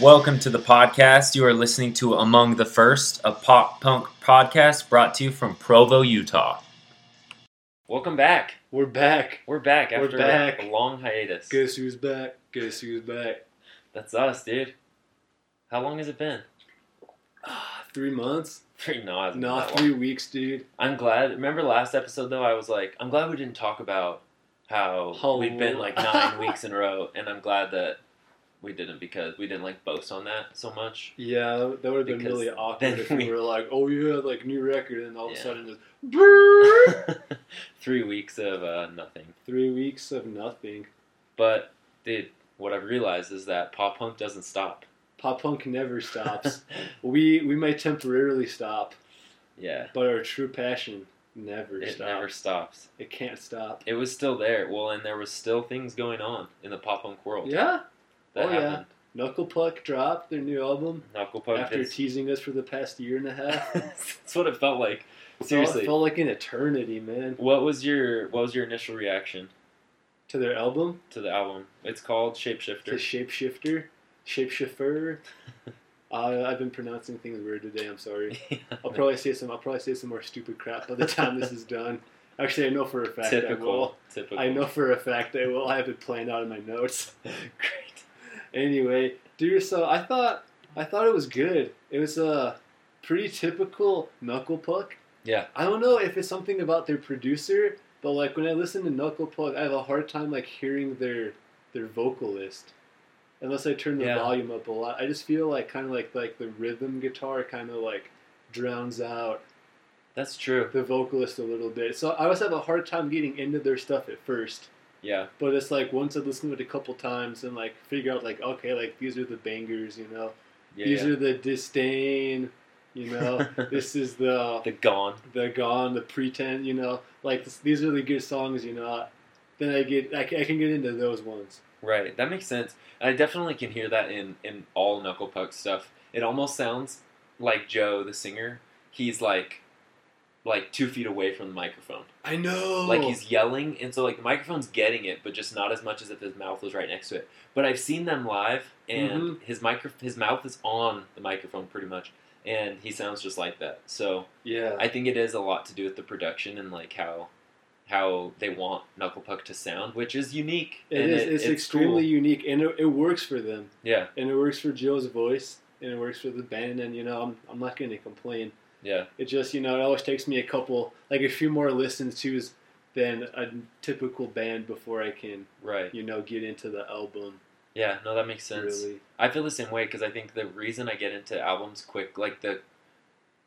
Welcome to the podcast. You are listening to Among the First, a pop punk podcast brought to you from Provo, Utah. Welcome back. We're back. We're back We're after back. a long hiatus. Guess who's back? Guess who's back? That's us, dude. How long has it been? Ah, three months? Three, no, hasn't been Not that three long. weeks, dude. I'm glad. Remember last episode though? I was like, I'm glad we didn't talk about how, How- we've been like nine weeks in a row, and I'm glad that we didn't because we didn't like boast on that so much. Yeah, that would have been Because really awkward if we- we were like, "Oh you yeah, like new record," and all of a sudden just. Three weeks of uh, nothing. three weeks of nothing. But dude, what I've realized is that pop punk doesn't stop. Pop punk never stops. we we may temporarily stop, yeah, but our true passion never stops. it stops. never stops. It can't stop. It was still there. Well, and there was still things going on in the pop punk world. Yeah, that oh, yeah. happened. Knuckle Puck dropped their new album Knuckle Puck. after teasing us for the past year and a half. That's what it felt like. Seriously. felt like an eternity, man. What was your What was your initial reaction To their album, to the album? It's called Shapeshifter. Shapeshifter, Shapeshifter. uh, I've been pronouncing things weird today. I'm sorry. I'll probably say some. I'll probably say some more stupid crap by the time this is done. Actually, I know for a fact I will. typical. Typical. I know for a fact I will. I have it planned out in my notes. Great. Anyway, dude. So I thought I thought it was good. It was a pretty typical Knuckle Puck. Yeah. I don't know if it's something about their producer, but like when I listen to Knuckle Puck, I have a hard time like hearing their their vocalist. Unless I turn the Yeah. volume up a lot, I just feel like kind of like like the rhythm guitar kind of like drowns out That's true. the vocalist a little bit. So I always have a hard time getting into their stuff at first. Yeah. But it's like once I listen to it a couple times and like figure out like okay like these are the bangers you know Yeah. these yeah. are the disdain you know this is the the Gone. the gone the pretend you know like this, these are the good songs you know then I get I, I can get into those ones Right. That makes sense. I definitely can hear that in in all Knuckle Puck stuff. It almost sounds like Joe, the singer. He's like like two feet away from the microphone. I know Like he's yelling, and so like the microphone's getting it, but just not as much as if his mouth was right next to it. But I've seen them live, and Mhm. his micro his mouth is on the microphone pretty much, and he sounds just like that. So yeah I think it is a lot to do with the production and like how how they want Knuckle Puck to sound, which is unique. it is it's, cool. extremely unique and it, it works for them yeah and it works for Joe's voice and it works for the band and you know I'm, I'm not going to complain yeah It just, you know, it always takes me a couple, like a few more listens to than a typical band before I can, right you know, get into the album. yeah no that makes sense. Really. I feel the same way because I think the reason I get into albums quick, like the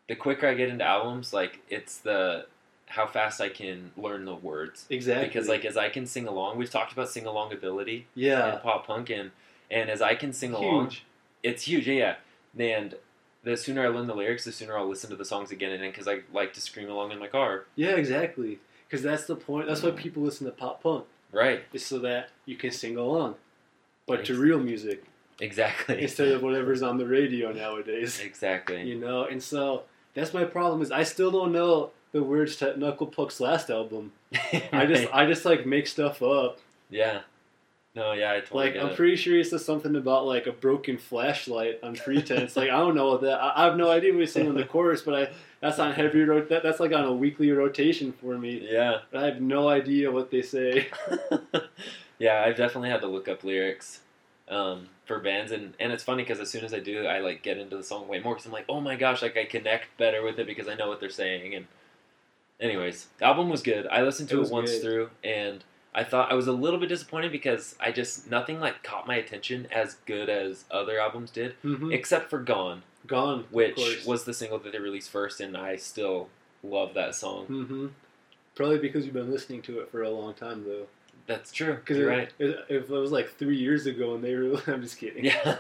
the quicker I get into albums, like it's the how fast I can learn the words. Exactly. Because like as I can sing along, we've talked about sing along ability in yeah, pop punk, and and as I can sing along, it's huge. Yeah, yeah. And the sooner I learn the lyrics, the sooner I'll listen to the songs again and because I like to scream along in my car. Yeah, exactly. Because that's the point. That's why mm. people listen to pop punk. Right. Is so that you can sing along, but to real music Exactly. instead of whatever's on the radio nowadays. exactly. You know, and so that's my problem. Is I still don't know the words to Knuckle Puck's last album. I just, I just like make stuff up. yeah. No, yeah, I totally Like I'm it. pretty sure he says something about like a broken flashlight on pretense. like I don't know that. I, I have no idea what he's saying in the chorus, but I that's on heavy rot. That, that's like on a weekly rotation for me. yeah. I have no idea what they say. yeah, I've definitely had to look up lyrics um, for bands, and, and it's funny because as soon as I do, I like get into the song way more because I'm like, oh my gosh, like I connect better with it because I know what they're saying. And anyways, the album was good. I listened to It it, once good. through, and I thought I was a little bit disappointed because I just nothing like caught my attention as good as other albums did, Mhm. except for Gone, Gone, which was the single that they released first, and I still love that song. hmm Probably because you've been listening to it for a long time, though. That's true. Because You're right. if it was like three years ago, and they were, I'm just kidding. Yeah.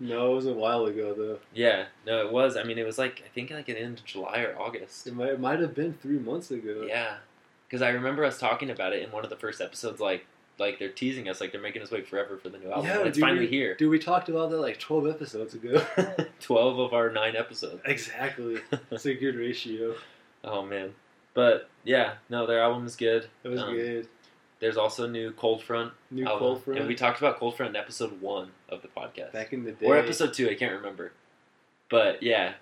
No, it was a while ago, though. Yeah, no, it was. I mean, it was like I think like at the end of July or August. It might, it might have been three months ago. Yeah, because I remember us talking about it in one of the first episodes. Like, like they're teasing us, like they're making us wait forever for the new album. Yeah, it's finally we, here. Dude, we talked about that like 12 episodes ago. Twelve of our nine episodes. exactly. It's a good ratio. oh man, but yeah, no, their album is good. It was Um, good. There's also new Cold Front New album, Cold Front. and we talked about Cold Front in episode one of the podcast, back in the day. or episode two. I can't remember, but yeah,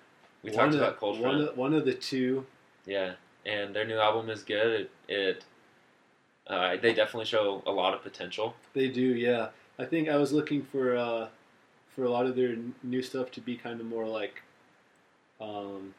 we one talked of, about Cold one Front. Of, one of the two. Yeah, and their new album is good. It, it uh, they definitely show a lot of potential. They do, yeah. I think I was looking for uh, for a lot of their n- new stuff to be kind of more like, um,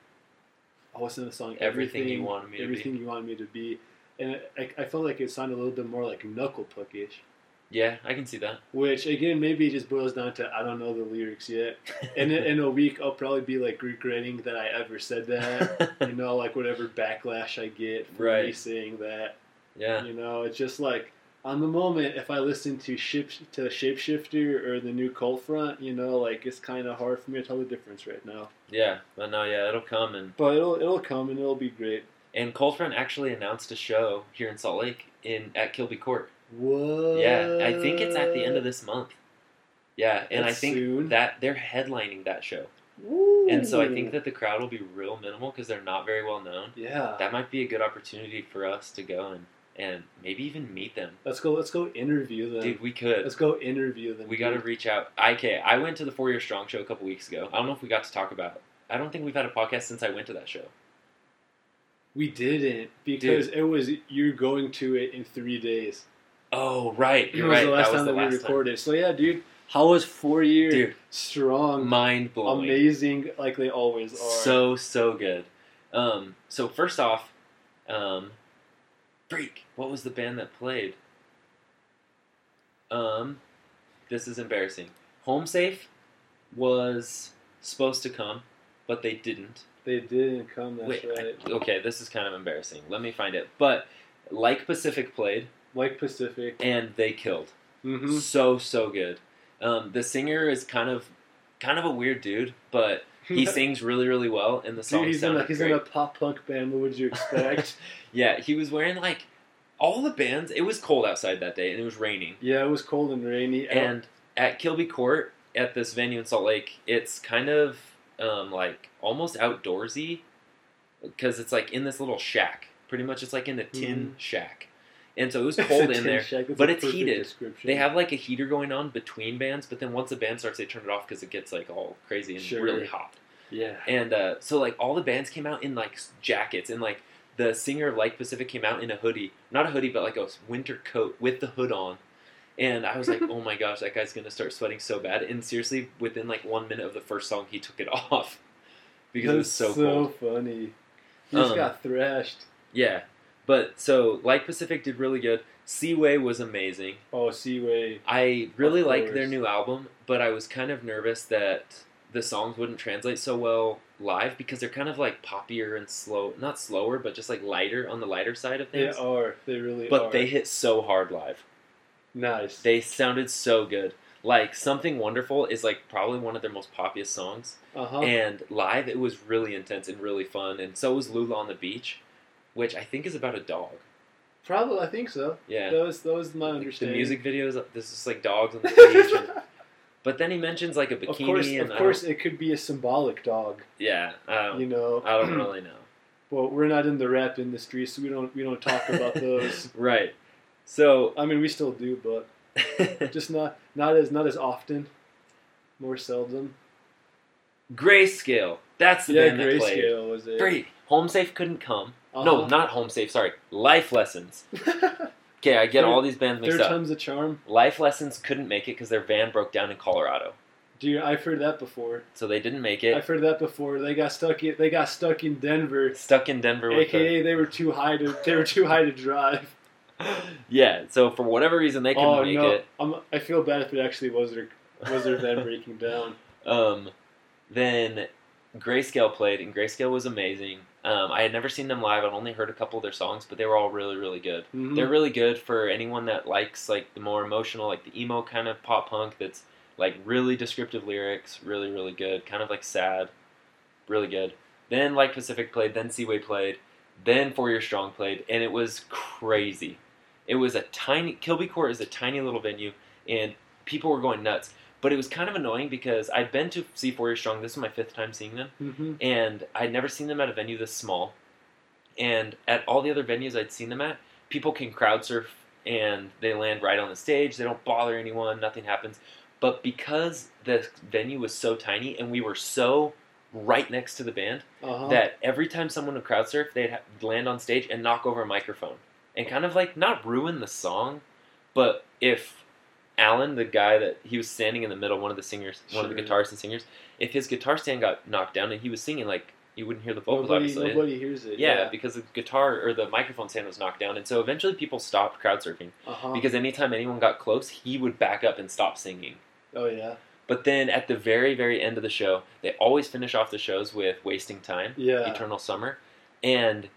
oh, what's in the song? Everything You Wanted Me to Be. Everything you wanted me to be, and I, I felt like it sounded a little bit more like knuckle puckish. Yeah, I can see that. Which again, maybe it just boils down to I don't know the lyrics yet. And in, in a week, I'll probably be like regretting that I ever said that. you know, like whatever backlash I get for me saying that. yeah, You know, it's just like on the moment, if I listen to Ship to Shapeshifter or the new Cold Front, you know, like it's kind of hard for me to tell the difference right now. yeah, but no, yeah, it'll come and But it'll it'll come and it'll be great. and Cold Front actually announced a show here in Salt Lake in at Kilby Court. What? Yeah, I think it's at the end of this month. Yeah, and I think soon. that they're headlining that show, Woo. and so I think that the crowd will be real minimal because they're not very well known. yeah. That might be a good opportunity for us to go and and maybe even meet them. let's go. Let's go interview them. Dude, we could. Let's go interview them. We got to reach out. I okay, I went to the Four Year Strong show a couple weeks ago. I don't know if we got to talk about. it. I don't think we've had a podcast since I went to that show. We didn't because it was you're going to it in three days. Oh right, It you're was the last that was time the that we time. recorded. So yeah, dude, how was four years? Dude, strong, mind blowing. amazing, like they always are. So so good. Um, so first off, um, freak. What was the band that played? Um, this is embarrassing. Home Safe was supposed to come, but they didn't. they didn't come. That's Wait, right. I- okay, this is kind of embarrassing. Let me find it. But like Pacific played, like Pacific. and they killed. Mm-hmm. So so good. Um, the singer is kind of kind of a weird dude, but he sings really really well, and the song Dude, he's in a he's great. in a pop punk band. What would you expect? Yeah, he was wearing like all the bands. It was cold outside that day, and it was raining. yeah, it was cold and rainy. And at Kilby Court, at this venue in Salt Lake, it's kind of um, like almost outdoorsy because it's like in this little shack. Pretty much, it's like in a tin shack, and so it was cold in there. That's but it's heated. They have like a heater going on between bands, but then once the band starts, they turn it off because it gets like all crazy and Sure. really hot. yeah. And uh, so like all the bands came out in like jackets and like the singer of Like Pacific came out in a hoodie, not a hoodie, but like a winter coat with the hood on. And I was like, oh my gosh, that guy's gonna start sweating so bad. And seriously, within like one minute of the first song, he took it off because it was so, so cold. funny. He just Um, got thrashed. Yeah, but so Like Pacific did really good. Seaway was amazing. Oh, Seaway. I really like their new album, but I was kind of nervous that the songs wouldn't translate so well live because they're kind of like poppier and slow, not slower, but just like lighter on the lighter side of things. They are. They really but are. they hit so hard live. nice. They sounded so good. Like Something Wonderful is like probably one of their most poppiest songs, uh huh. and live it was really intense and really fun. And so was Lula on the Beach, which I think is about a dog. Probably, I think so. Yeah. That was that was my The understanding. music videos, uh, this is like dogs on the beach. and, but then he mentions like a bikini. of course, of course, it could be a symbolic dog. yeah, You know. I don't really know. Well, we're not in the rap industry, so we don't we don't talk about those. right. So, I mean, we still do, but just not not as not as often. More seldom. Grayscale. That's the yeah, band that played. grayscale was it? Great. Home Safe couldn't come. No, Uh-huh. not Home Safe. Sorry, Life Lessons. Okay, I get Third- all these bands mixed Third up. time's a charm. Life Lessons couldn't make it because their van broke down in Colorado, Dude, I've heard that before. so they didn't make it. I've heard that before. They got stuck. In, they got stuck in Denver, Stuck in Denver with aka they were too high to they were too high to drive. yeah. So for whatever reason, they couldn't oh make no, it. I'm, I feel bad if it actually was their was their van breaking down. Um, then Grayscale played, and Grayscale was amazing. Um, I had never seen them live. I'd only heard a couple of their songs, but they were all really, really good. Mhm. They're really good for anyone that likes like the more emotional, like the emo kind of pop punk. That's like really descriptive lyrics, really, really good. Kind of like sad, really good. Then like Pacific played, then Seaway played, then Four Year Strong played, and it was crazy. It was a tiny Kilby Court is a tiny little venue, and people were going nuts. But it was kind of annoying because I'd been to see Four Year Strong. This was my fifth time seeing them Mhm. and I'd never seen them at a venue this small. And at all the other venues I'd seen them at, people can crowd surf and they land right on the stage. They don't bother anyone. Nothing happens. But because the venue was so tiny and we were so right next to the band, Uh-huh. that every time someone would crowd surf, they'd land on stage and knock over a microphone and kind of like not ruin the song, but if Alan, the guy that he was standing in the middle, one of the singers, one of the Sure. guitarists and singers, if his guitar stand got knocked down and he was singing, like you wouldn't hear the vocals, nobody, obviously. nobody hears it. yeah, because the guitar or the microphone stand was knocked down, and so eventually people stopped crowd surfing Uh-huh. because anytime anyone got close, he would back up and stop singing. oh yeah. But then at the very, very end of the show, they always finish off the shows with "Wasting Time." Yeah. Eternal Summer, and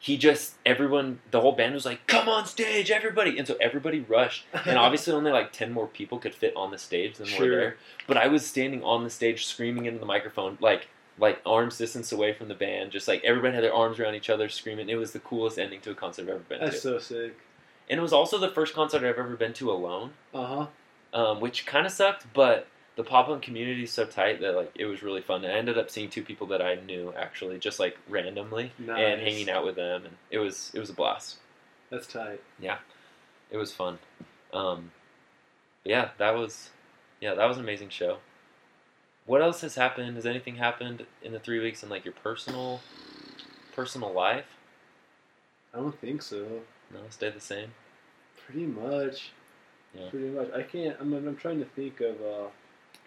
he just everyone the whole band was like, "Come on stage, everybody!" And so everybody rushed, and obviously only like ten more people could fit on the stage than Sure. were there. But I was standing on the stage screaming into the microphone, like like arms distance away from the band, just like everybody had their arms around each other screaming. It was the coolest ending to a concert I've ever been That's to, so sick. and it was also the first concert I've ever been to alone, Uh-huh. um, which kind of sucked, but. The pop punk community is so tight that like it was really fun. And I ended up seeing two people that I knew actually, just like randomly, and hanging out with them, and it was it was a blast. That's tight. Yeah, it was fun. Um, yeah, that was yeah, that was an amazing show. What else has happened? Has anything happened in the three weeks in like your personal personal life? I don't think so. No, stay the same. Pretty much. Yeah. Pretty much. I can't. I'm. I'm trying to think of. Uh,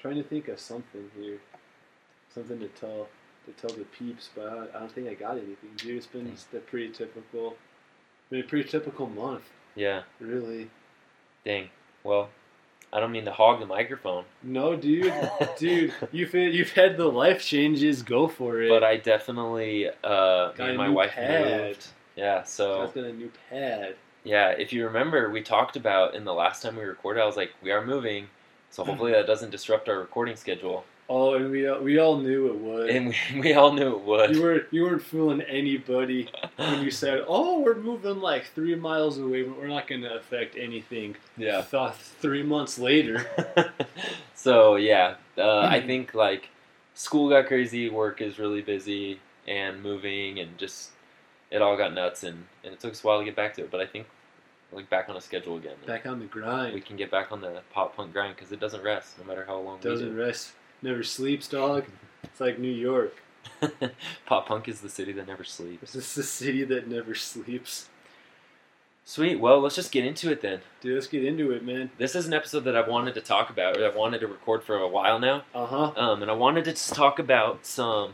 trying to think of something here. Something to tell to tell the peeps, but I don't, I don't think I got anything, dude. It's been Thanks. a pretty typical. Been a pretty typical month, Yeah, really. dang. Well, I don't mean to hog the microphone, No, dude, dude, you've had, you've had the life changes. Go for it. but I definitely uh, Got my new wife pad. moved. Yeah, so I've got a new pad. Yeah, if you remember, we talked about in the last time we recorded, I was like, we are moving, so hopefully that doesn't disrupt our recording schedule. Oh, and we we all knew it would. And we, we all knew it would. you were you weren't fooling anybody when you said, "Oh, we're moving like three miles away, but we're not going to affect anything." yeah. Th- three months later. so yeah, uh, I think like school got crazy, work is really busy, and moving, and just it all got nuts, and, and it took us a while to get back to it. But I think like back on a schedule again. Back on the grind. We can get back on the pop punk grind because it doesn't rest, no matter how long Doesn't rest, never sleeps, dog. It's like New York. pop punk is the city that never sleeps. This is the city that never sleeps. Sweet. Well, let's just get into it then. Dude, let's get into it, man. This is an episode that I've wanted to talk about, or I've wanted to record for a while now. Uh huh. Um, and I wanted to just talk about some.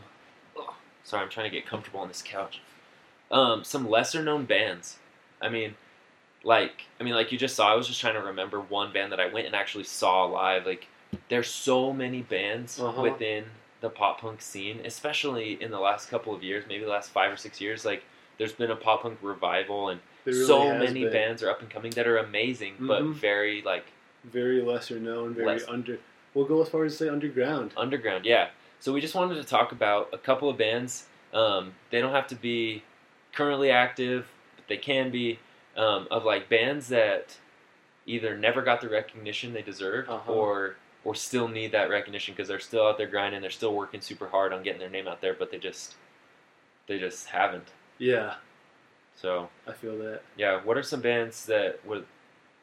oh, sorry, I'm trying to get comfortable on this couch. Um, some lesser known bands. I mean, like, I mean, like you just saw. I was just trying to remember one band that I went and actually saw live. Like, there's so many bands Uh-huh. within the pop punk scene, especially in the last couple of years, maybe the last five or six years. Like, there's been a pop punk revival, and really so many been. bands are up and coming that are amazing, but Mhm. very like Very lesser known, very Less- under. We'll go as far as to say underground. underground. Yeah. So we just wanted to talk about a couple of bands. Um, they don't have to be currently active, but they can be um, of like bands that either never got the recognition they deserve Uh-huh. or or still need that recognition because they're still out there grinding. They're still working super hard on getting their name out there, but they just they just haven't. Yeah, So I feel that. yeah, what are some bands that would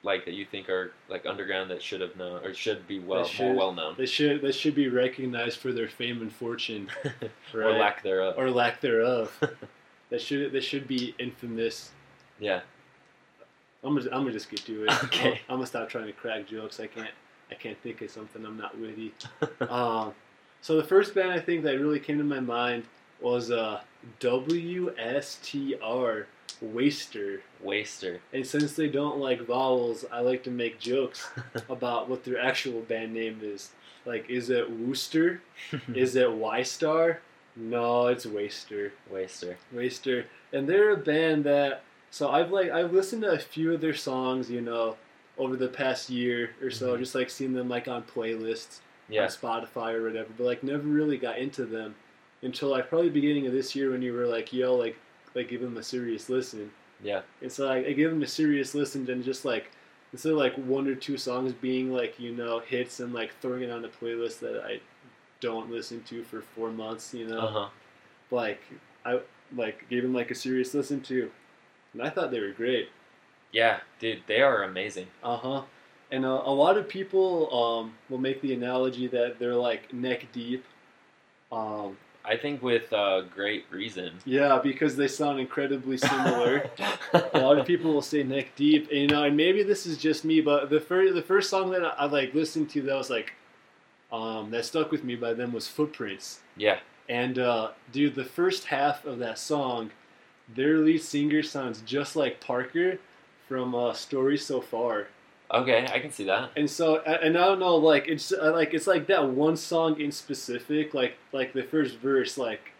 like that you think are like underground that should have known or should be well should- more well known They should they should be recognized for their fame and fortune, or lack thereof? or lack thereof. that should they should be infamous. yeah. I'm gonna I'm gonna just get to it. Okay. I'm, I'm gonna stop trying to crack jokes. I can't I can't think of something. I'm not witty. um, so the first band I think that really came to my mind was uh, WSTR Waster. Waster. And since they don't like vowels, I like to make jokes about what their actual band name is. Like, is it Wooster? is it Y Star? No, it's Waster. Waster. Waster. And they're a band that so I've like I've listened to a few of their songs, you know, over the past year or so, Mhm. just like seen them like on playlists Yeah. on Spotify or whatever, but like never really got into them until like probably beginning of this year when you were like, yo, like like give them a serious listen. Yeah. And so like, I gave them a serious listen and just like instead of like one or two songs being like, you know, hits and like throwing it on a playlist that I don't listen to for four months, you know Uh huh. like I like gave them like a serious listen to, and I thought they were great. Yeah, dude, they are amazing. Uh huh. And uh, a lot of people um, will make the analogy that they're like neck deep. Um, I think with uh, great reason. yeah, because they sound incredibly similar. a lot of people will say neck deep, and, you know, and maybe this is just me, but the first the first song that I, I like listened to that was like um, that stuck with me by them was Footprints. Yeah, And uh, dude, the first half of that song, their lead singer sounds just like Parker from uh, Story So Far. okay, I can see that. And so, and I don't know, like it's uh, like it's like that one song in specific, like like the first verse, like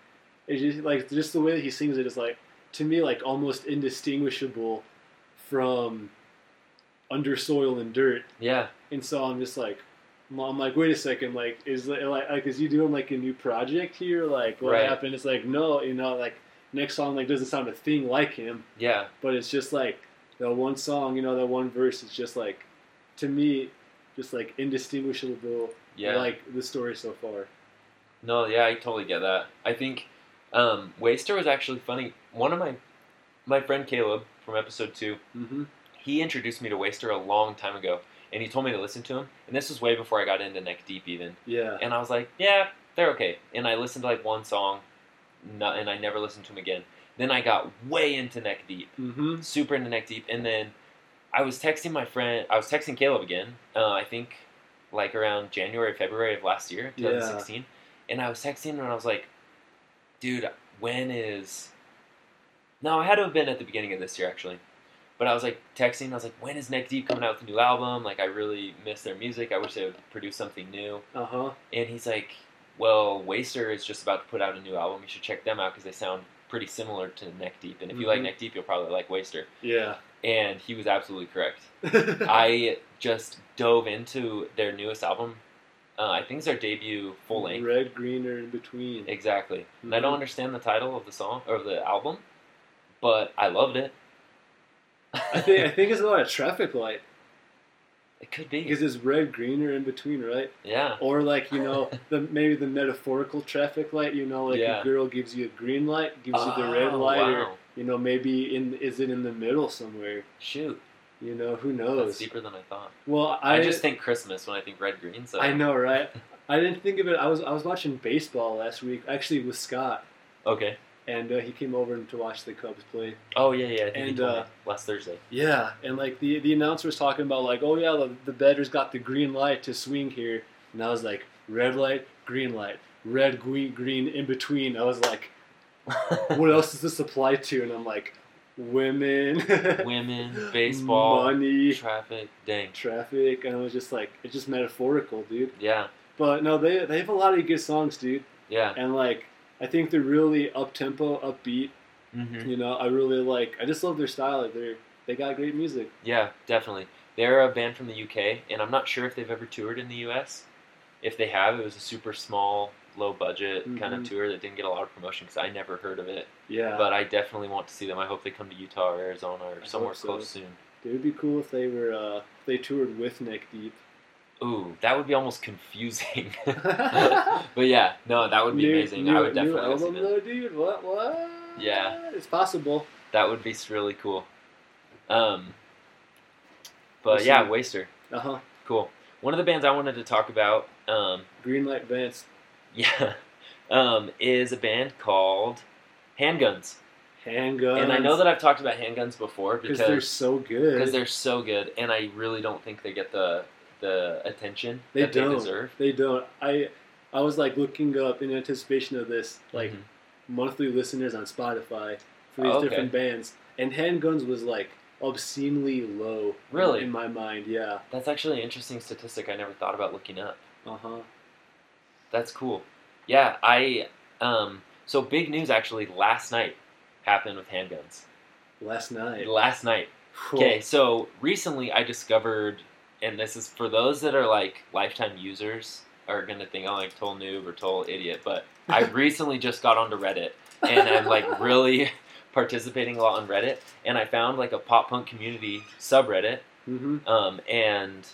it's just like just the way that he sings it is like to me like almost indistinguishable from Under Soil and Dirt. Yeah, And so I'm just like, I'm like, wait a second, like, is like, like, is you doing like a new project here? Like, what Right. happened? It's like, no, you know, like, next song like doesn't sound a thing like him, yeah, but it's just like that one song, you know, that one verse is just like, to me, just like indistinguishable, yeah. like the story so far. No, yeah, I totally get that. I think um, Waster was actually funny. One of my my friend Caleb from episode two, Mm-hmm. he introduced me to Waster a long time ago, and he told me to listen to him. And this was way before I got into Neck Deep, even. Yeah. And I was like, yeah, they're okay. And I listened to like one song, no, and I never listened to him again. Then I got way into Neck Deep, Mm-hmm. super into Neck Deep, and then I was texting my friend. I was texting Caleb again. Uh, I think like around January, February of last year, Yeah. 2016. And I was texting him, and I was like, dude, when is? No, I had to have been at the beginning of this year actually. But I was like texting. I was like, "When is Neck Deep coming out with a new album? Like, I really miss their music. I wish they would produce something new." Uh huh. And he's like, "Well, Waster is just about to put out a new album. You should check them out because they sound pretty similar to Neck Deep. And if you like Mhm. Neck Deep, you'll probably like Waster." Yeah. And he was absolutely correct. I just dove into their newest album. Uh, I think it's their debut full length. Red, green, or in between. Exactly. And I don't Mhm. understand the title of the song or the album, but I loved it. I think I think it's a traffic light it could be. because it's red, green, or in between, right? Yeah. Or like you know the maybe the metaphorical traffic light. You know, like Yeah. a girl gives you a green light, gives you the red Oh, light, or wow. you know maybe in is it in the middle somewhere? Shoot. You know who That's knows? deeper than I thought. Well, I, I, just think Christmas when I think red green. So I know, right? I didn't think of it. I was I was watching baseball last week, actually with Scott, Okay. And uh, he came over to watch the Cubs play. Oh yeah, yeah. I think And, uh, last Thursday. Yeah, and like the the announcer was talking about like, oh yeah, the, the better's got the green light to swing here, and I was like, red light, green light, red, green, green, in between. I was like, what else does this apply to? And I'm like, women, Women, baseball, money, traffic. Dang. traffic, and I was just like, it's just metaphorical, dude. Yeah. But no, they they have a lot of good songs, dude, Yeah. and like I think they're really up tempo, upbeat. hmm You know, I really like. I just love their style. Like they're they got great music. Yeah, definitely. They're a band from the UK, and I'm not sure if they've ever toured in the US. If they have, it was a super small, low budget kind of Mhm. tour that didn't get a lot of promotion because I never heard of it. Yeah, But I definitely want to see them. I hope they come to Utah or Arizona or I somewhere so. close soon. it would be cool if they were uh, if they toured with Neck Deep. Ooh, that would be almost confusing. But yeah, no, that would be amazing. I would definitely see album though, dude. What? What? Yeah. it's possible. That would be really cool. Um, but We'll yeah. Waster, Uh huh. cool. One of the bands I wanted to talk about, um, Greenlight Vance yeah, um, is a band called Handguns. handguns. And I know that I've talked about Handguns before because they're so good. because they're so good, and I really don't think they get the the attention They don't. they deserve. They don't. I I was like looking up in anticipation of this, like Mhm. monthly listeners on Spotify for these Oh, okay. different bands, and Handguns was like obscenely low. Really? in my mind, yeah. That's actually an interesting statistic I never thought about looking up. Uh huh. That's cool. Yeah, I um so big news actually last night happened with handguns. Last night. Last night. Okay, so recently I discovered and this is for those that are like lifetime users are gonna think I'm like total noob or total idiot, but I recently just got onto Reddit and I'm like really participating a lot on Reddit and I found like a pop punk community subreddit Mm-hmm. um, and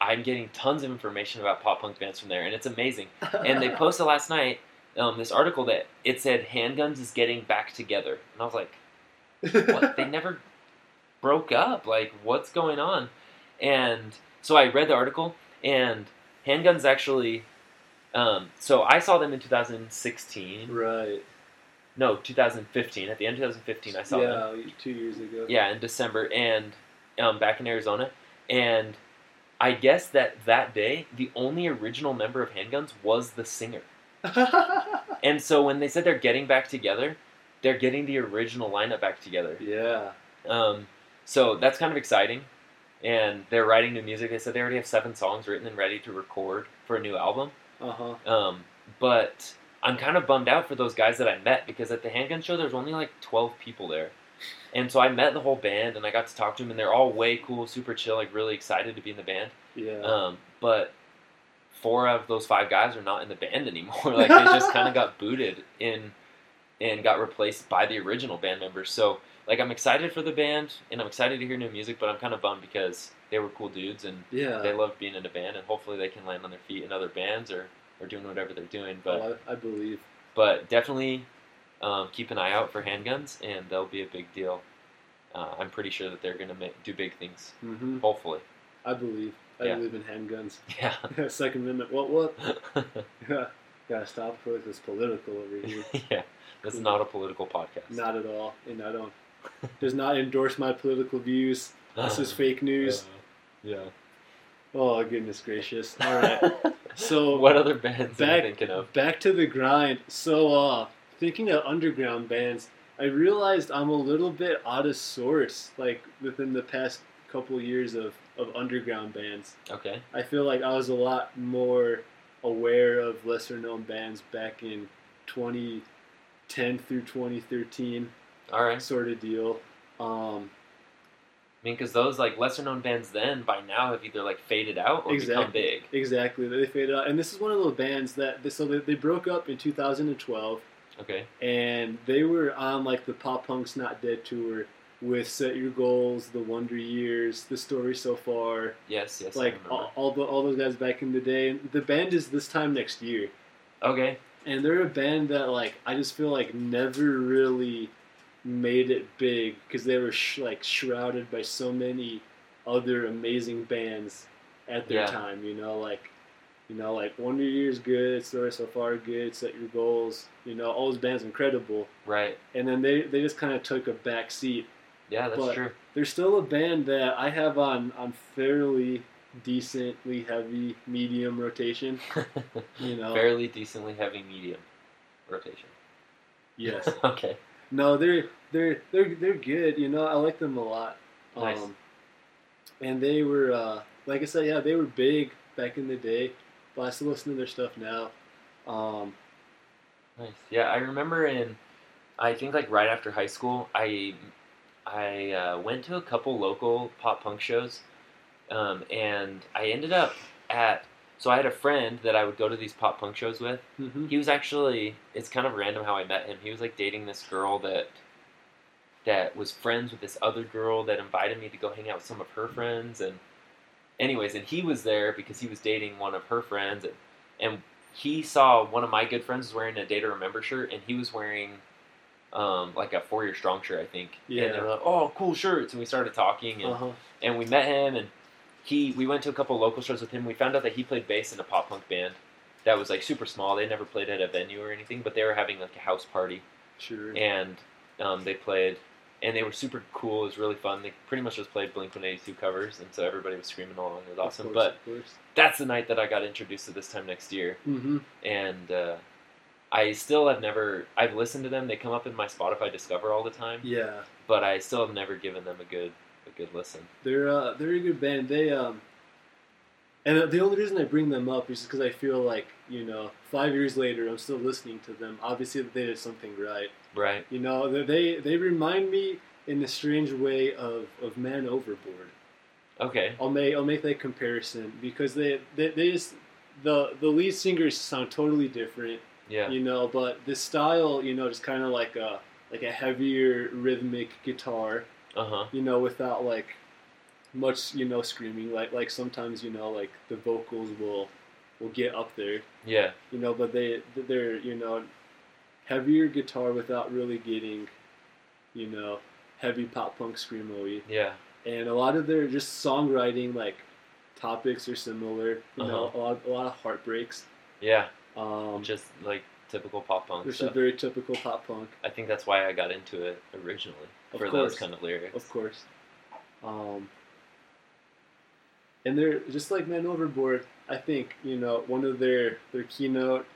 I'm getting tons of information about pop punk bands from there, and it's amazing. And they posted last night um, this article that it said Handguns is getting back together, and I was like, what? they never, broke up. Like, what's going on? And so I read the article, and Handguns actually. Um, so I saw them in 2016. Right. No, 2015. At the end of 2015, I saw them. yeah, two years ago. Yeah, in December, and um, back in Arizona, and I guess that that day the only original member of Handguns was the singer. And so when they said they're getting back together, they're getting the original lineup back together. yeah. Um, so that's kind of exciting. And they're writing new music. They said they already have seven songs written and ready to record for a new album. Uh huh. Um, but I'm kind of bummed out for those guys that I met because at the Handgun Show, there's only like 12 people there. And so I met the whole band and I got to talk to them, and they're all way cool, super chill, like really excited to be in the band. Yeah. Um, but four of those five guys are not in the band anymore. like they just kind of got booted in and got replaced by the original band members. So like I'm excited for the band and I'm excited to hear new music, but I'm kind of bummed because they were cool dudes and yeah. they loved being in a band and hopefully they can land on their feet in other bands or, or doing whatever they're doing. But Oh, I, I believe. but definitely um, keep an eye out for handguns and they'll be a big deal. Uh, I'm pretty sure that they're gonna make, do big things. hmm Hopefully, I believe. I Yeah. believe in handguns. yeah. Second Amendment. What? What? Yeah. Gotta stop with this political over here. yeah, this is not a political podcast. Not at all. And I don't. Does not endorse my political views. This is fake news. yeah. Oh goodness gracious! All right. So what other bands are you back thinking of? back to the grind. So uh, thinking of underground bands, I realized I'm a little bit out of sorts. Like within the past couple years of of underground bands, Okay. I feel like I was a lot more aware of lesser known bands back in 2010 through 2013, All right. sort of deal. Um, I mean, because those like lesser known bands then by now have either like faded out or become big. exactly, they faded out, and this is one of those bands that so they, they broke up in 2012. Okay. and they were on like the Pop Punk's Not Dead tour with Set Your Goals, The Wonder Years, The Story So Far, Yes. Yes. like all, all the all those guys back in the day. And the band is this time next year, okay. and they're a band that like I just feel like never really made it big because they were sh- like shrouded by so many other amazing bands at their Yeah. time. You know, like. You know, like Wonder Years good, Story So Far good, Set Your Goals. You know, all those bands incredible Right. and then they, they just kind of took a back seat. Yeah, that's But- true. They're still a band that I have on, on fairly decently heavy medium rotation. You know, Fairly decently heavy medium rotation. yes. okay. No, they're they're they're they're good. You know, I like them a lot. Um, And they were, uh, like I said, yeah, they were big back in the day. But I still listen to their stuff now. Um, Nice. Yeah, I remember in, I think like right after high school, I, I uh, went to a couple local pop punk shows, um, and I ended up at. So I had a friend that I would go to these pop punk shows with. mhm. He was actually. It's kind of random how I met him. He was like dating this girl that. That was friends with this other girl that invited me to go hang out with some of her friends and, anyways, and he was there because he was dating one of her friends and, and he saw one of my good friends was wearing a Day to Remember shirt, and he was wearing um, like a Four Year Strong shirt, I think. Yeah. And they were like, "Oh, cool shirts!" And we started talking, and, Uh-huh. and we met him, and he we went to a couple local shows with him. We found out that he played bass in a pop punk band that was like super small. They never played at a venue or anything, but they were having like a house party, Sure. and um, they played. And they were super cool. It was really fun. They pretty much just played Blink One Eighty Two covers, and so everybody was screaming along. It was awesome. course, But that's the night that I got introduced to this time next year hmm and uh, I still have never. I've listened to them. They come up in my Spotify Discover all the time, Yeah. but I still have never given them a good a good listen. They're uh, they're a good band. They um, and the only reason I bring them up is because I feel like you know, five years later, I'm still listening to them. Obviously, they did something right. Right? You know, they- they remind me in a strange way of of Man Overboard. Okay. I'll make I'll make that comparison because they they, they just the the lead singers sound totally different. Yeah. You know, but the style, you know, just kind of like a like a heavier rhythmic guitar Uh huh. you know, without like much, you know, screaming. Like like sometimes, you know, like the vocals will will get up there, Yeah. you know, but they they're you know heavier guitar without really getting, you know, heavy pop punk screamo Yeah. and a lot of their just songwriting like topics are similar. You know, Uh-huh. a lot, a lot of heartbreaks. Yeah. Um, Just like typical pop punk which is very typical pop punk, I think that's why I got into it originally Of for course. those kind of lyrics. of course. Um, and they're just like Man Overboard. I think you know one of their their keynote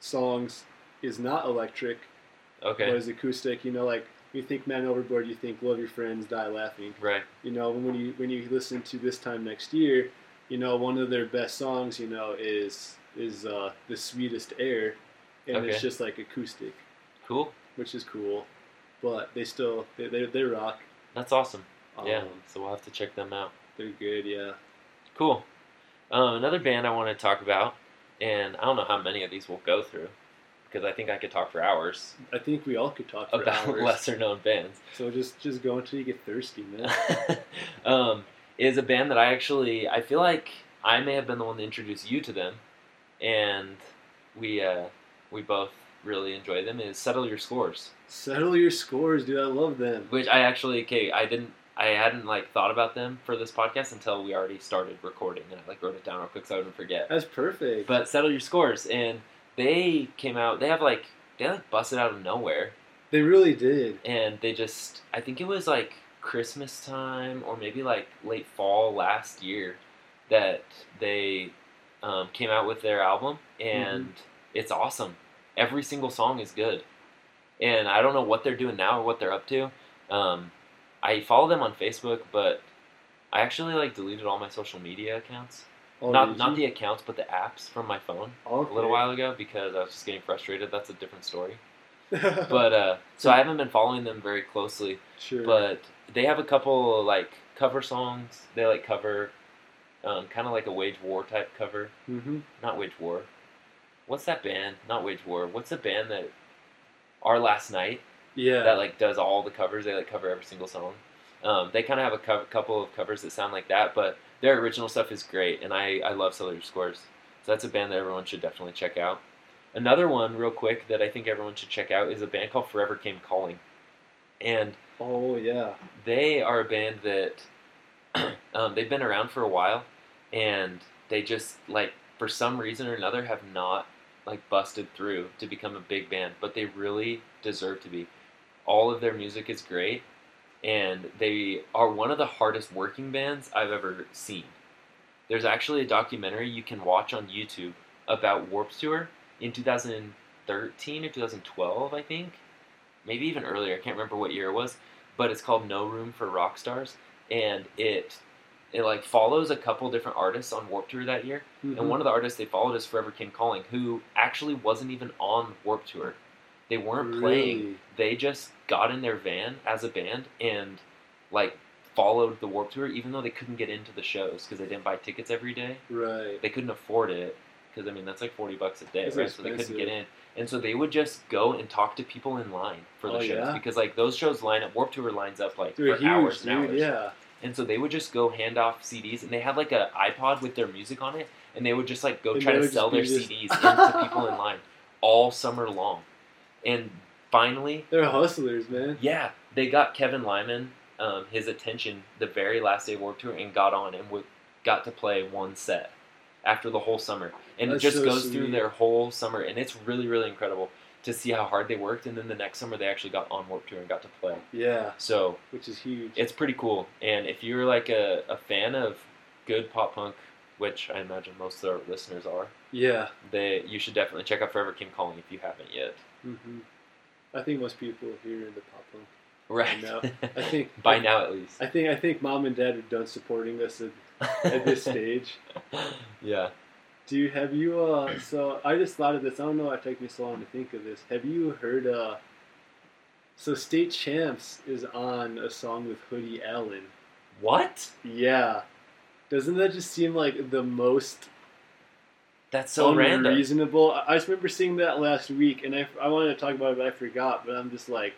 songs is not electric, Okay. but is acoustic. You know, like you think Man Overboard, you think Love Your Friends, Die Laughing. Right. You know, when you when you listen to this time next year, you know one of their best songs, you know, is is uh, the sweetest air, and it's just like acoustic, Cool. which is cool. But they still they they, they rock. That's awesome. Um, yeah. So we'll have to check them out. they're good. Yeah. Cool. Um, another band I want to talk about, and I don't know how many of these we'll go through, because I think I could talk for hours I think we all could talk for about hours. lesser known bands. So just just go until you get thirsty, man. um, is a band that I actually I feel like I may have been the one to introduce you to them, and we uh, we both really enjoy them. Is Settle Your Scores, Settle your scores, dude. I love them. which I actually okay I didn't I hadn't like thought about them for this podcast until we already started recording, and I like wrote it down real quick so I wouldn't forget. That's perfect. But Settle Your Scores, and they came out. They have like they like busted out of nowhere. they really did. and they just I think it was like Christmas time or maybe like late fall last year that they um, came out with their album and it's awesome. Every single song is good, and I don't know what they're doing now or what they're up to. Um, I follow them on Facebook, but I actually like deleted all my social media accounts. Oh, not not the accounts, but the apps from my phone Okay. a little while ago because I was just getting frustrated. That's a different story. But uh, so I haven't been following them very closely sure. but they have a couple like cover songs. They like cover, um, kind of like a Wage War type cover. hmm Not Wage War. What's that band? Not Wage War. What's the band that Our Last Night Yeah. that like does all the covers? They like cover every single song. Um, they kind of have a co- couple of covers that sound like that, but their original stuff is great, and I I love Settle Your Scores. So that's a band that everyone should definitely check out. Another one, real quick, that I think everyone should check out is a band called Forever Came Calling, and oh yeah. they are a band that um, they've been around for a while, and they just like for some reason or another have not like busted through to become a big band, but they really deserve to be. All of their music is great, and they are one of the hardest working bands I've ever seen. There's actually a documentary you can watch on YouTube about Warped Tour in 2013 or 2012, I think, maybe even earlier. I can't remember what year it was, but it's called No Room for Rock Stars, and it it like follows a couple different artists on Warped Tour that year, Mhm. and one of the artists they followed is Forever Came Calling, who actually wasn't even on Warped Tour. They weren't playing. They just got in their van as a band and like followed the Warped Tour, even though they couldn't get into the shows because they didn't buy tickets every day. Right. They couldn't afford it because I mean that's like forty bucks a day, right? So they couldn't get in, and so they would just go and talk to people in line for the Oh, shows yeah? because like those shows line up. Warped Tour lines up like They're for huge, hours dude. and hours. Yeah. And so they would just go hand off CDs, and they had like a iPod with their music on it, and they would just like go And try to sell their just CDs into people in line all summer long. And finally, They're hustlers, man. yeah, they got Kevin Lyman um, his attention the very last day of Warped Tour and got on and w- got to play one set after the whole summer. And That's it just so goes through their whole summer, and it's really, really incredible to see how hard they worked. And then the next summer, they actually got on Warped Tour and got to play. Yeah. So Which is huge. it's pretty cool. And if you're like a, a fan of good pop punk, which I imagine most of our listeners are, yeah. they you should definitely check out Forever Came Calling if you haven't yet. hmm I think most people here in the pop punk. Right. know. I think By now, at least. I think I think mom and dad are done supporting us at, at this stage. yeah. Do you have you uh so I just thought of this, I don't know why it took me so long to think of this. Have you heard uh so State Champs is on a song with Hoodie Allen. What? Yeah. Doesn't that just seem like the most That's so random. unreasonable? I I just remember seeing that last week, and I, I wanted to talk about it, but I forgot. But I'm just like,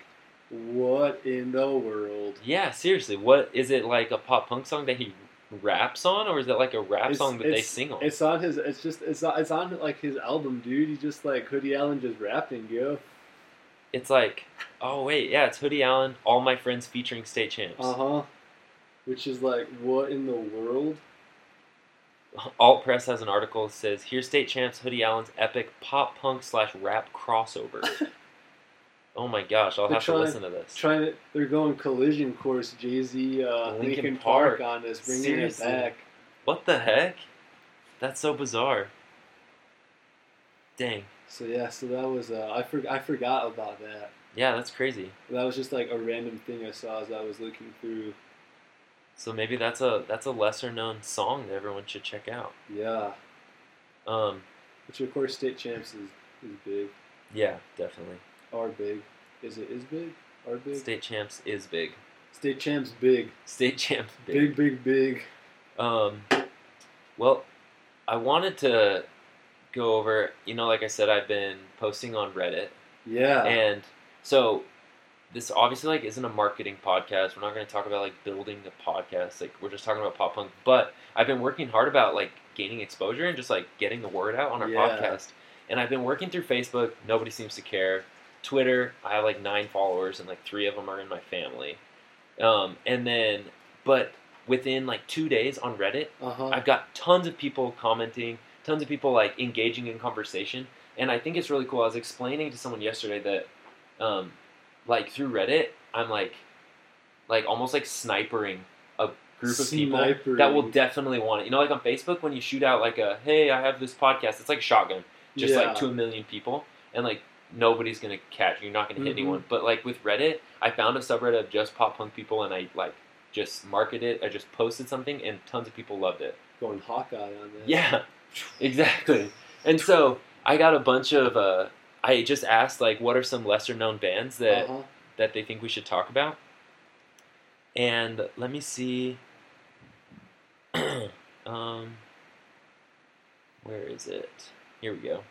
what in the world? Yeah, seriously. What is it like a pop punk song that he raps on, or is it like a rap It's- song that they sing on? It's on his. It's just. It's on. It's on like his album, dude. He's just like Hoodie Allen just rapping, yo. it's like, oh wait, yeah, it's Hoodie Allen, All My Friends featuring State Champs. Uh huh. Which is like, what in the world? Alt Press has an article that says, "Here's State Champs Hoodie Allen's epic pop punk slash rap crossover." oh my gosh, I'll They're have trying- to listen to this. Trying to, they're going collision course, Jay Z, uh, Linkin, Park. Park. on this, bringing Seriously. it back. What the heck? That's so bizarre. Dang. So yeah, so that was uh, I for, I forgot about that. Yeah, that's crazy. That was just like a random thing I saw as I was looking through. So maybe that's a that's a lesser known song that everyone should check out. Yeah, Um, which of course State Champs is, is big. yeah, definitely. Are big. Is it is big? Are big? State, Champs is big. State champs big. State Champs big. Big big big. Um, well, I wanted to go over. You know, like I said, I've been posting on Reddit, Yeah. and so this obviously like isn't a marketing podcast. We're not going to talk about like building a podcast. Like we're just talking about pop punk. But I've been working hard about like gaining exposure and just like getting the word out on our Yeah. podcast. And I've been working through Facebook. Nobody seems to care. Twitter, I have like nine followers, and like three of them are in my family. Um, and then, but within like two days on Reddit, uh huh. I've got tons of people commenting, tons of people like engaging in conversation, and I think it's really cool. I was explaining to someone yesterday that, um, like through Reddit, I'm like, like almost like snipering a group of people that will definitely want it. You know, like on Facebook when you shoot out like a hey, I have this podcast. It's like a shotgun, just yeah. like to a million people, and like nobody's gonna catch. You're not gonna hit Mhm. anyone. But like with Reddit, I found a subreddit of just pop punk people, and I like just marketed. I just posted something, and tons of people loved it. going Hawkeye on that. Yeah, exactly. And so I got a bunch of. Uh, I just asked like, what are some lesser known bands that Uh-huh. that they think we should talk about? And let me see. um, where is it? Here we go.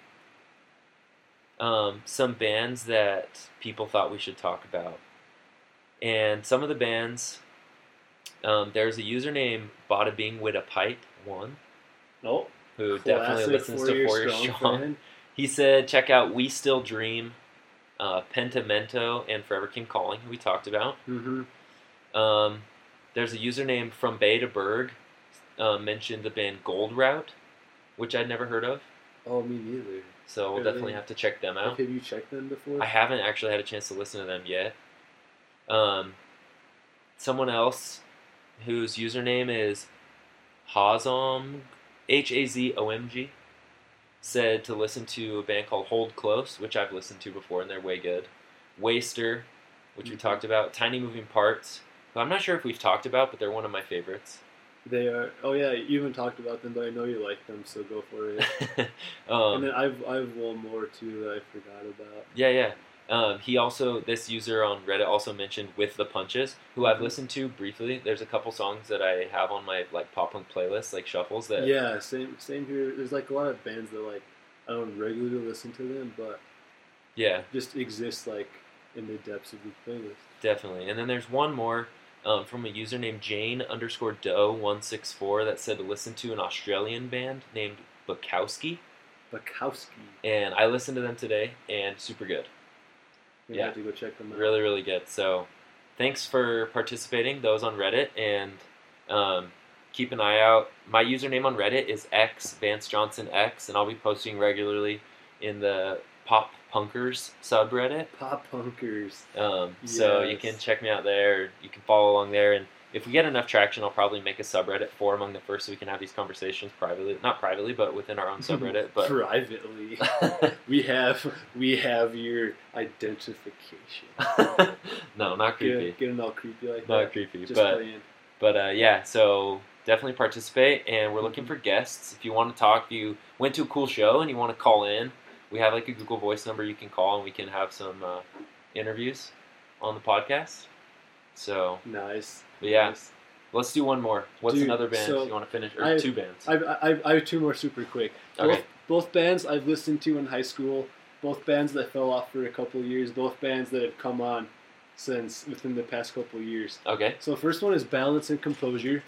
Um, some bands that people thought we should talk about, and some of the bands. Um, there's a username Bada Bing with a Pipe one Nope. who definitely listens Four to Four Year Strong. He said, check out We Still Dream, uh, Pentimento, and Forever Came Calling, who we talked about. Mm-hmm. Um, there's a username from Bay to Berg, uh, mentioned the band Gold Route, which I'd never heard of. Oh, me neither. So we'll Are definitely have to check them out. Like, have you checked them before? I haven't actually had a chance to listen to them yet. Um, someone else whose username is Hazom, H A Z O M G, said to listen to a band called Hold Close, which I've listened to before and they're way good. Waster, which we Mhm. talked about. Tiny Moving Parts, who I'm not sure if we've talked about, but they're one of my favorites. They are. Oh yeah, you haven't talked about them, but I know you like them, so go for it. um, and then I've I've one more too that I forgot about. Yeah, yeah. Um, he also, this user on Reddit also mentioned With the Punches, who I've listened to briefly. There's a couple songs that I have on my like pop punk playlist, like shuffles. That Yeah, same same here. There's like a lot of bands that like I don't regularly listen to them, but yeah, just exist like in the depths of the playlist. definitely. And then there's one more um, from a user named Jane underscore Doe one six four that said to listen to an Australian band named Bukowski, Bukowski. and I listened to them today, and super good. You Yeah. have to go check them out. Really, really good. So, thanks for participating, those on Reddit, and um, keep an eye out. My username on Reddit is X Vance Johnson X, and I'll be posting regularly in the Pop Punkers subreddit. Pop punkers. Um, So you can check me out there. You can follow along there, and if we get enough traction, I'll probably make a subreddit for Among the First, so we can have these conversations privately. Not privately, but within our own subreddit. But privately, we have we have your identification. no, not creepy. Get, getting all creepy like that. Not that. creepy, Just but. playing. But uh, yeah, so definitely participate, and we're looking for guests. If you want to talk, if you went to a cool show and you want to call in, we have like a Google Voice number you can call, and we can have some uh, interviews on the podcast. So, Nice. but yeah, Nice. let's do one more. What's Dude, another band so you want to finish, or I- two bands? I've, I've, I have two more super quick. Both, Okay. both bands I've listened to in high school. Both bands that fell off for a couple of years. Both bands that have come on since within the past couple of years. Okay, So first one is Balance and Composure.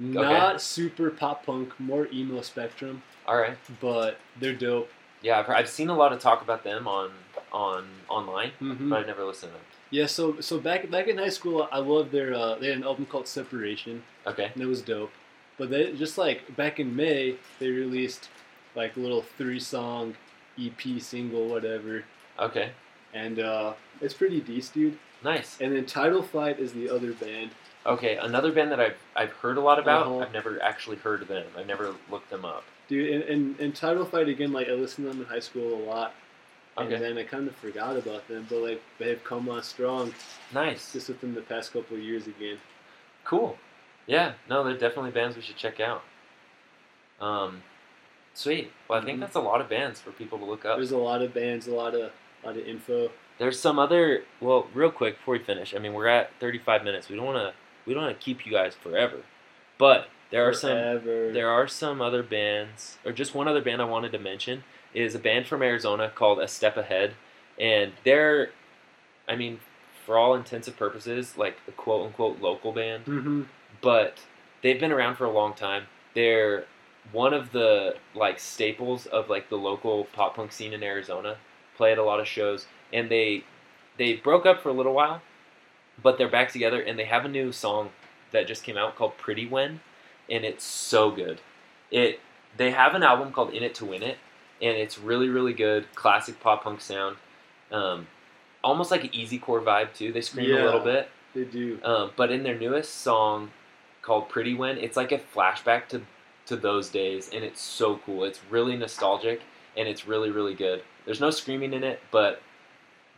Not super pop punk, more emo spectrum, all right. but they're dope. Yeah, I've, I've seen a lot of talk about them on on online, Mhm. but I've never listened to them. Yeah, so so back back in high school, I loved their. Uh, they had an album called Separation, Okay. and it was dope. But they just like back in May, they released like a little three song EP single, whatever, Okay. and uh, it's pretty decent, dude. Nice. And then Title Fight is the other band. Okay, another band that I've I've heard a lot about. Uh-huh. I've never actually heard of them. I've never looked them up. Dude, and, and, and Title Fight again, like I listened to them in high school a lot, Okay. and then I kind of forgot about them. But like they've come on strong Nice. just within the past couple of years again. Cool. Yeah. No, they're definitely bands we should check out. Um, sweet. Well, I think Mhm. that's a lot of bands for people to look up. There's a lot of bands, a lot of lot of info. There's some other. Well, real quick before we finish, I mean, we're at 35 minutes. We don't want to. We don't want to keep you guys forever, but there are some. There are some other bands, or just one other band I wanted to mention is a band from Arizona called A Step Ahead, and they're, I mean, for all intents and purposes, like a quote unquote local band, Mm-hmm. but they've been around for a long time. They're one of the like staples of like the local pop punk scene in Arizona. Play at a lot of shows, and they they broke up for a little while, but they're back together, and they have a new song that just came out called "Pretty When," and it's so good. It they have an album called "In It to Win It," and it's really really good, classic pop punk sound, um, almost like an easy core vibe too. They scream a little bit. They do. Um, but in their newest song called Pretty When, it's like a flashback to, to those days, and it's so cool. It's really nostalgic, and it's really, really good. There's no screaming in it, but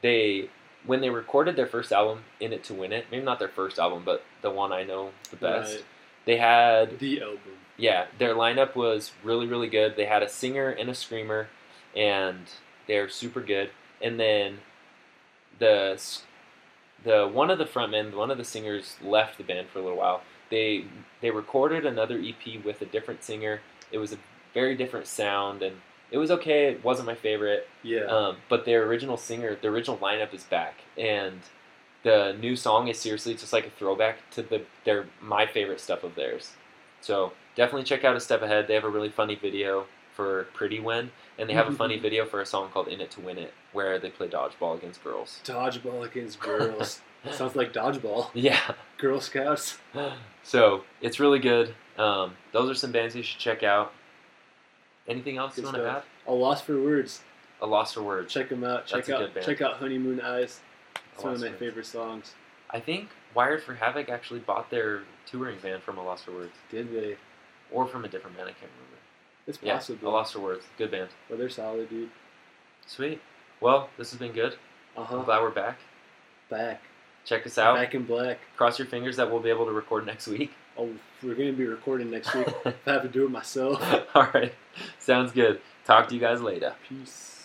they, when they recorded their first album, In It to Win It, maybe not their first album, but the one I know the best, Right. They had The album. yeah, their lineup was really, really good. They had a singer and a screamer, and they're super good. And then the the one of the frontmen, one of the singers, left the band for a little while. They they recorded another EP with a different singer. It was a very different sound, and it was okay. It wasn't my favorite, Yeah. um, but their original singer, the original lineup is back, and the new song is seriously just like a throwback to the their my favorite stuff of theirs. So definitely check out a step ahead. They have a really funny video for Pretty When, and they have a funny video for a song called In It to Win It, where they play dodgeball against girls. Dodgeball against girls. Sounds like dodgeball. Yeah, Girl Scouts. so it's really good. Um, those are some bands you should check out. Anything else Good you want to add? A Loss for Words. A Loss for Words. Check them out. Check That's out. Check out Honeymoon Eyes. It's one of my favorite songs. I think Wired for Havoc actually bought their touring band from A Loss for Words, Did they? or from a different band. I can't remember. It's possible. Yeah. A Loss for Words, good band. But they're solid, dude. Sweet. Well, this has been good. Uh I'm huh. glad we're back. Back. Check us out. Back in black. Cross your fingers that we'll be able to record next week. Oh, we're gonna be recording next week. if I have to do it myself. All right. Sounds good. Talk to you guys later. Peace.